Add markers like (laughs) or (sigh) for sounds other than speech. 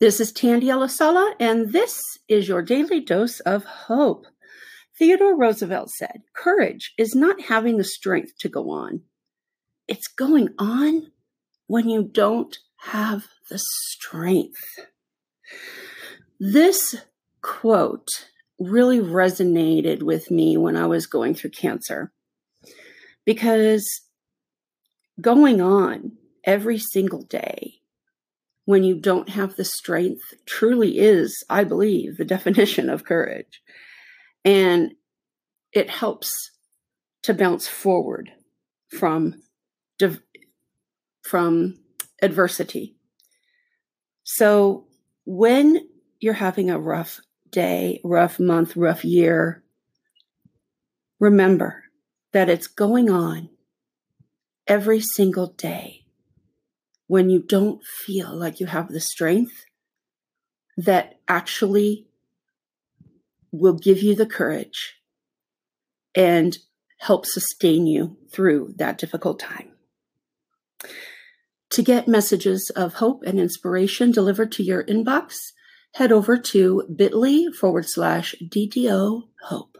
This is Tandy Elisala, and this is your daily dose of hope. Theodore Roosevelt said, Courage is not having the strength to go on, it's going on when you don't have the strength. This quote really resonated with me when I was going through cancer because going on every single day when you don't have the strength truly is, I believe, the (laughs) definition of courage. And it helps to bounce forward from, from adversity. So when you're having a rough day, rough month, rough year, remember that it's going on every single day when you don't feel like you have the strength that actually will give you the courage and help sustain you through that difficult time. To get messages of hope and inspiration delivered to your inbox, head over to bit.ly forward slash DDO hope.